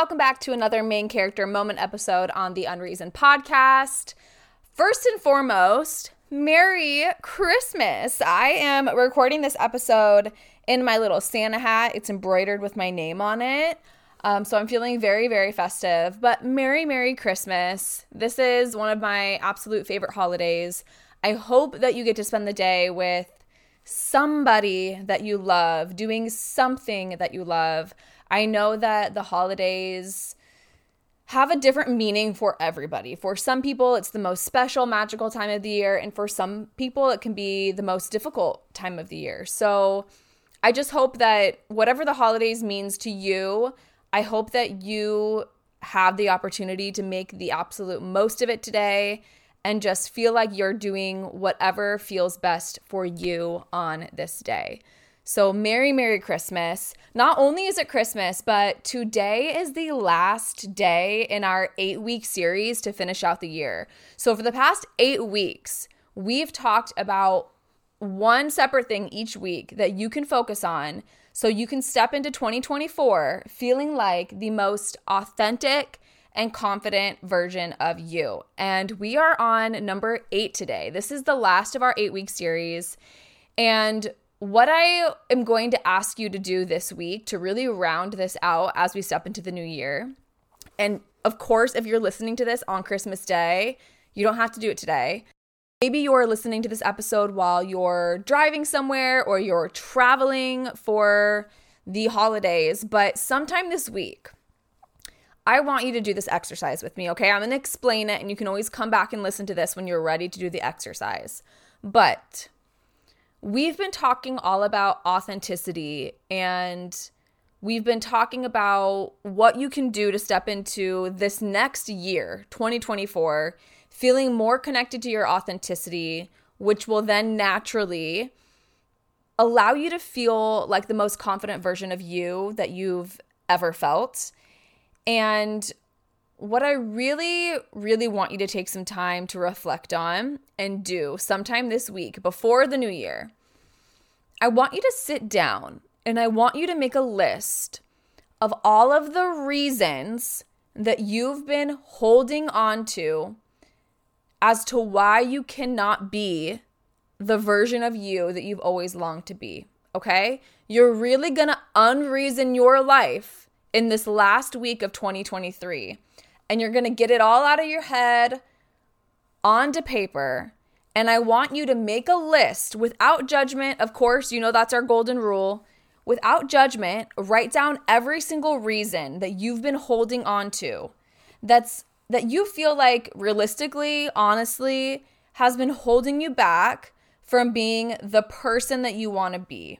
welcome back to another main character moment episode on the Unreazon podcast. First and foremost, Merry Christmas. I am recording this episode in my little Santa hat. It's embroidered with my name on it. Um, so I'm feeling very, very festive. But Merry, Merry Christmas. This is one of my absolute favorite holidays. I hope that you get to spend the day with somebody that you love, doing something that you love. I know that the holidays have a different meaning for everybody. For some people, it's the most special, magical time of the year. And for some people, it can be the most difficult time of the year. So I just hope that whatever the holidays means to you, I hope that you have the opportunity to make the absolute most of it today and just feel like you're doing whatever feels best for you on this day. So, Merry, Merry Christmas. Not only is it Christmas, but today is the last day in our eight week series to finish out the year. So, for the past eight weeks, we've talked about one separate thing each week that you can focus on so you can step into 2024 feeling like the most authentic and confident version of you. And we are on number eight today. This is the last of our eight week series. And what I am going to ask you to do this week to really round this out as we step into the new year. And of course, if you're listening to this on Christmas Day, you don't have to do it today. Maybe you're listening to this episode while you're driving somewhere or you're traveling for the holidays, but sometime this week, I want you to do this exercise with me, okay? I'm gonna explain it and you can always come back and listen to this when you're ready to do the exercise. But we've been talking all about authenticity and we've been talking about what you can do to step into this next year, 2024, feeling more connected to your authenticity, which will then naturally allow you to feel like the most confident version of you that you've ever felt. And what I really, really want you to take some time to reflect on and do sometime this week before the new year, I want you to sit down and I want you to make a list of all of the reasons that you've been holding on to as to why you cannot be the version of you that you've always longed to be. Okay? You're really gonna unreason your life in this last week of 2023 and you're going to get it all out of your head onto paper. And I want you to make a list without judgment. Of course, you know that's our golden rule. Without judgment, write down every single reason that you've been holding on to that's that you feel like realistically, honestly, has been holding you back from being the person that you want to be.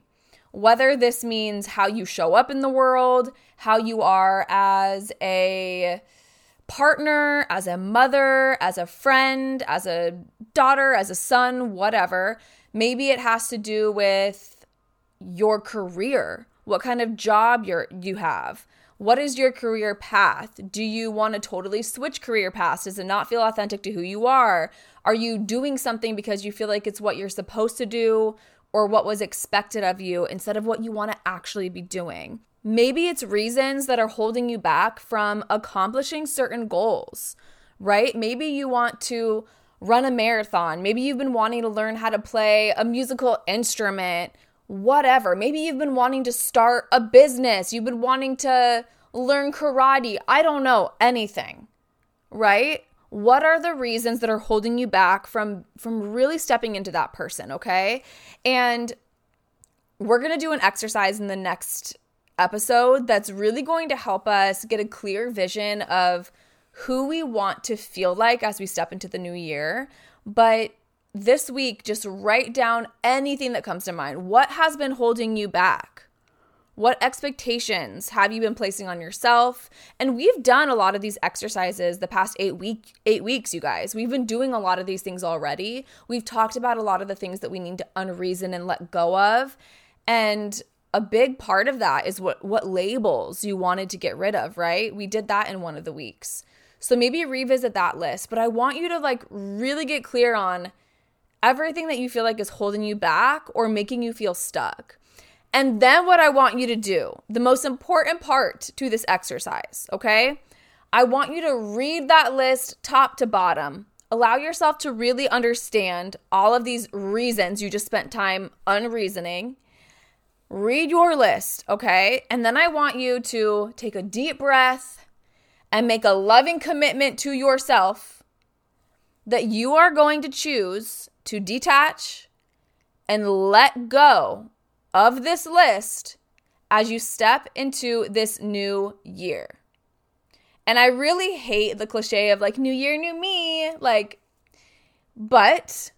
Whether this means how you show up in the world, how you are as a partner, as a mother, as a friend, as a daughter, as a son, whatever. Maybe it has to do with your career, what kind of job you're you have. What is your career path? Do you want to totally switch career paths? Does it not feel authentic to who you are? Are you doing something because you feel like it's what you're supposed to do or what was expected of you instead of what you want to actually be doing? Maybe it's reasons that are holding you back from accomplishing certain goals, right? Maybe you want to run a marathon. Maybe you've been wanting to learn how to play a musical instrument, whatever. Maybe you've been wanting to start a business. You've been wanting to learn karate. I don't know, anything. Right? What are the reasons that are holding you back from from really stepping into that person, okay? And we're going to do an exercise in the next episode that's really going to help us get a clear vision of who we want to feel like as we step into the new year. But this week, just write down anything that comes to mind. What has been holding you back? What expectations have you been placing on yourself? And we've done a lot of these exercises the past 8 week 8 weeks, you guys. We've been doing a lot of these things already. We've talked about a lot of the things that we need to unreason and let go of. And a big part of that is what what labels you wanted to get rid of, right? We did that in one of the weeks. So maybe revisit that list, but I want you to like really get clear on everything that you feel like is holding you back or making you feel stuck. And then what I want you to do, the most important part to this exercise, okay? I want you to read that list top to bottom. Allow yourself to really understand all of these reasons you just spent time unreasoning. Read your list, okay? And then I want you to take a deep breath and make a loving commitment to yourself that you are going to choose to detach and let go of this list as you step into this new year. And I really hate the cliche of like, new year, new me. Like, but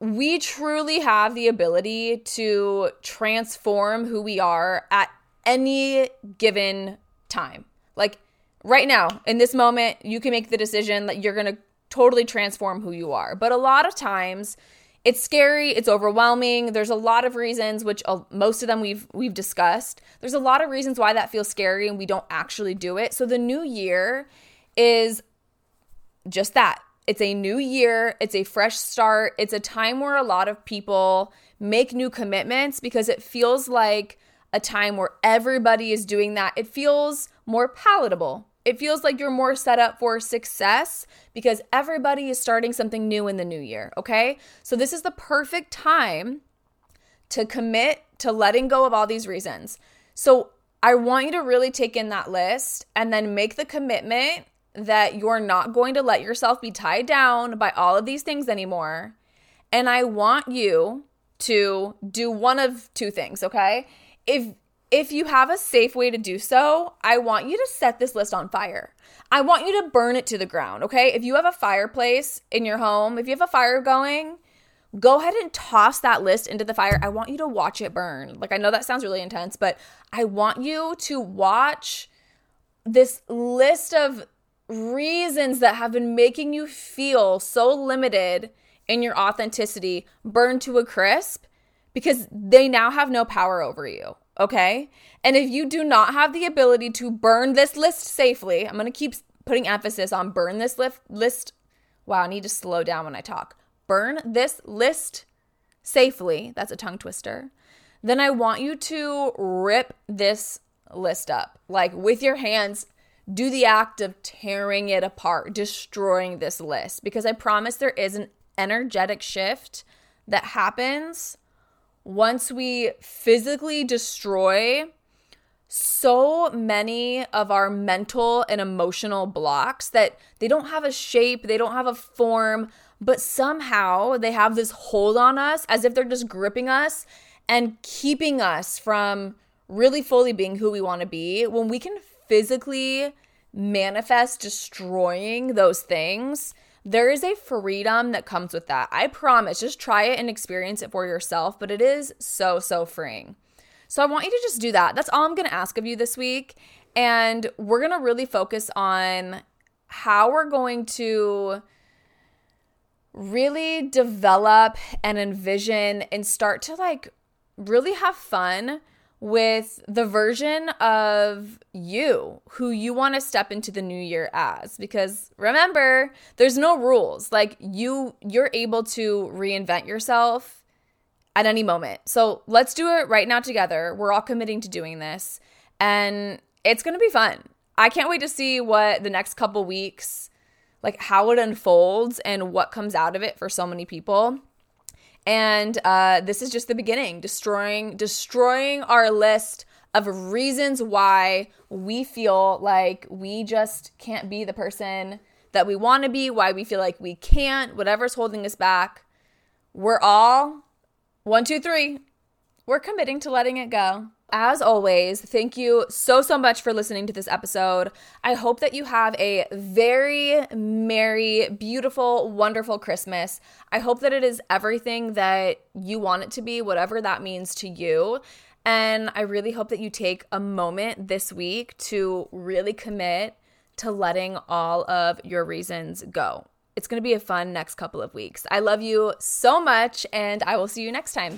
we truly have the ability to transform who we are at any given time. Like, right now, in this moment, you can make the decision that you're going to totally transform who you are. But a lot of times, it's scary, it's overwhelming. There's a lot of reasons which uh, most of them we've we've discussed. There's a lot of reasons why that feels scary and we don't actually do it. So the new year is just that. It's a new year, it's a fresh start. It's a time where a lot of people make new commitments because it feels like a time where everybody is doing that. It feels more palatable. It feels like you're more set up for success because everybody is starting something new in the new year, okay? So this is the perfect time to commit to letting go of all these reasons. So I want you to really take in that list and then make the commitment that you're not going to let yourself be tied down by all of these things anymore. And I want you to do one of two things, okay? If if you have a safe way to do so, I want you to set this list on fire. I want you to burn it to the ground, okay? If you have a fireplace in your home, if you have a fire going, go ahead and toss that list into the fire. I want you to watch it burn. Like, I know that sounds really intense, but I want you to watch this list of reasons that have been making you feel so limited in your authenticity burn to a crisp because they now have no power over you okay? And if you do not have the ability to burn this list safely, I'm going to keep putting emphasis on burn this list list. Wow, I need to slow down when I talk. Burn this list safely. That's a tongue twister. Then I want you to rip this list up. Like with your hands, do the act of tearing it apart, destroying this list because I promise there is an energetic shift that happens once we physically destroy so many of our mental and emotional blocks that they don't have a shape, they don't have a form, but somehow they have this hold on us as if they're just gripping us and keeping us from really fully being who we want to be. When we can physically manifest destroying those things, there is a freedom that comes with that. I promise. Just try it and experience it for yourself, but it is so, so freeing. So I want you to just do that. That's all I'm going to ask of you this week. And we're going to really focus on how we're going to really develop and envision and start to like really have fun with the version of you who you want to step into the new year as. Because remember there's no rules. Like you you're able to reinvent yourself at any moment. So let's do it right now together. We're all committing to doing this. And it's going to be fun. I can't wait to see what the next couple weeks like how it unfolds and what comes out of it for so many people and uh, this is just the beginning, destroying destroying our list of reasons why we feel like we just can't be the person that we want to be, why we feel like we can't, whatever's holding us back. We're all one, two, three. We're committing to letting it go. As always, thank you so, so much for listening to this episode. I hope that you have a very merry, beautiful, wonderful Christmas. I hope that it is everything that you want it to be, whatever that means to you. And I really hope that you take a moment this week to really commit to letting all of your reasons go. It's going to be a fun next couple of weeks. I love you so much, and I will see you next time.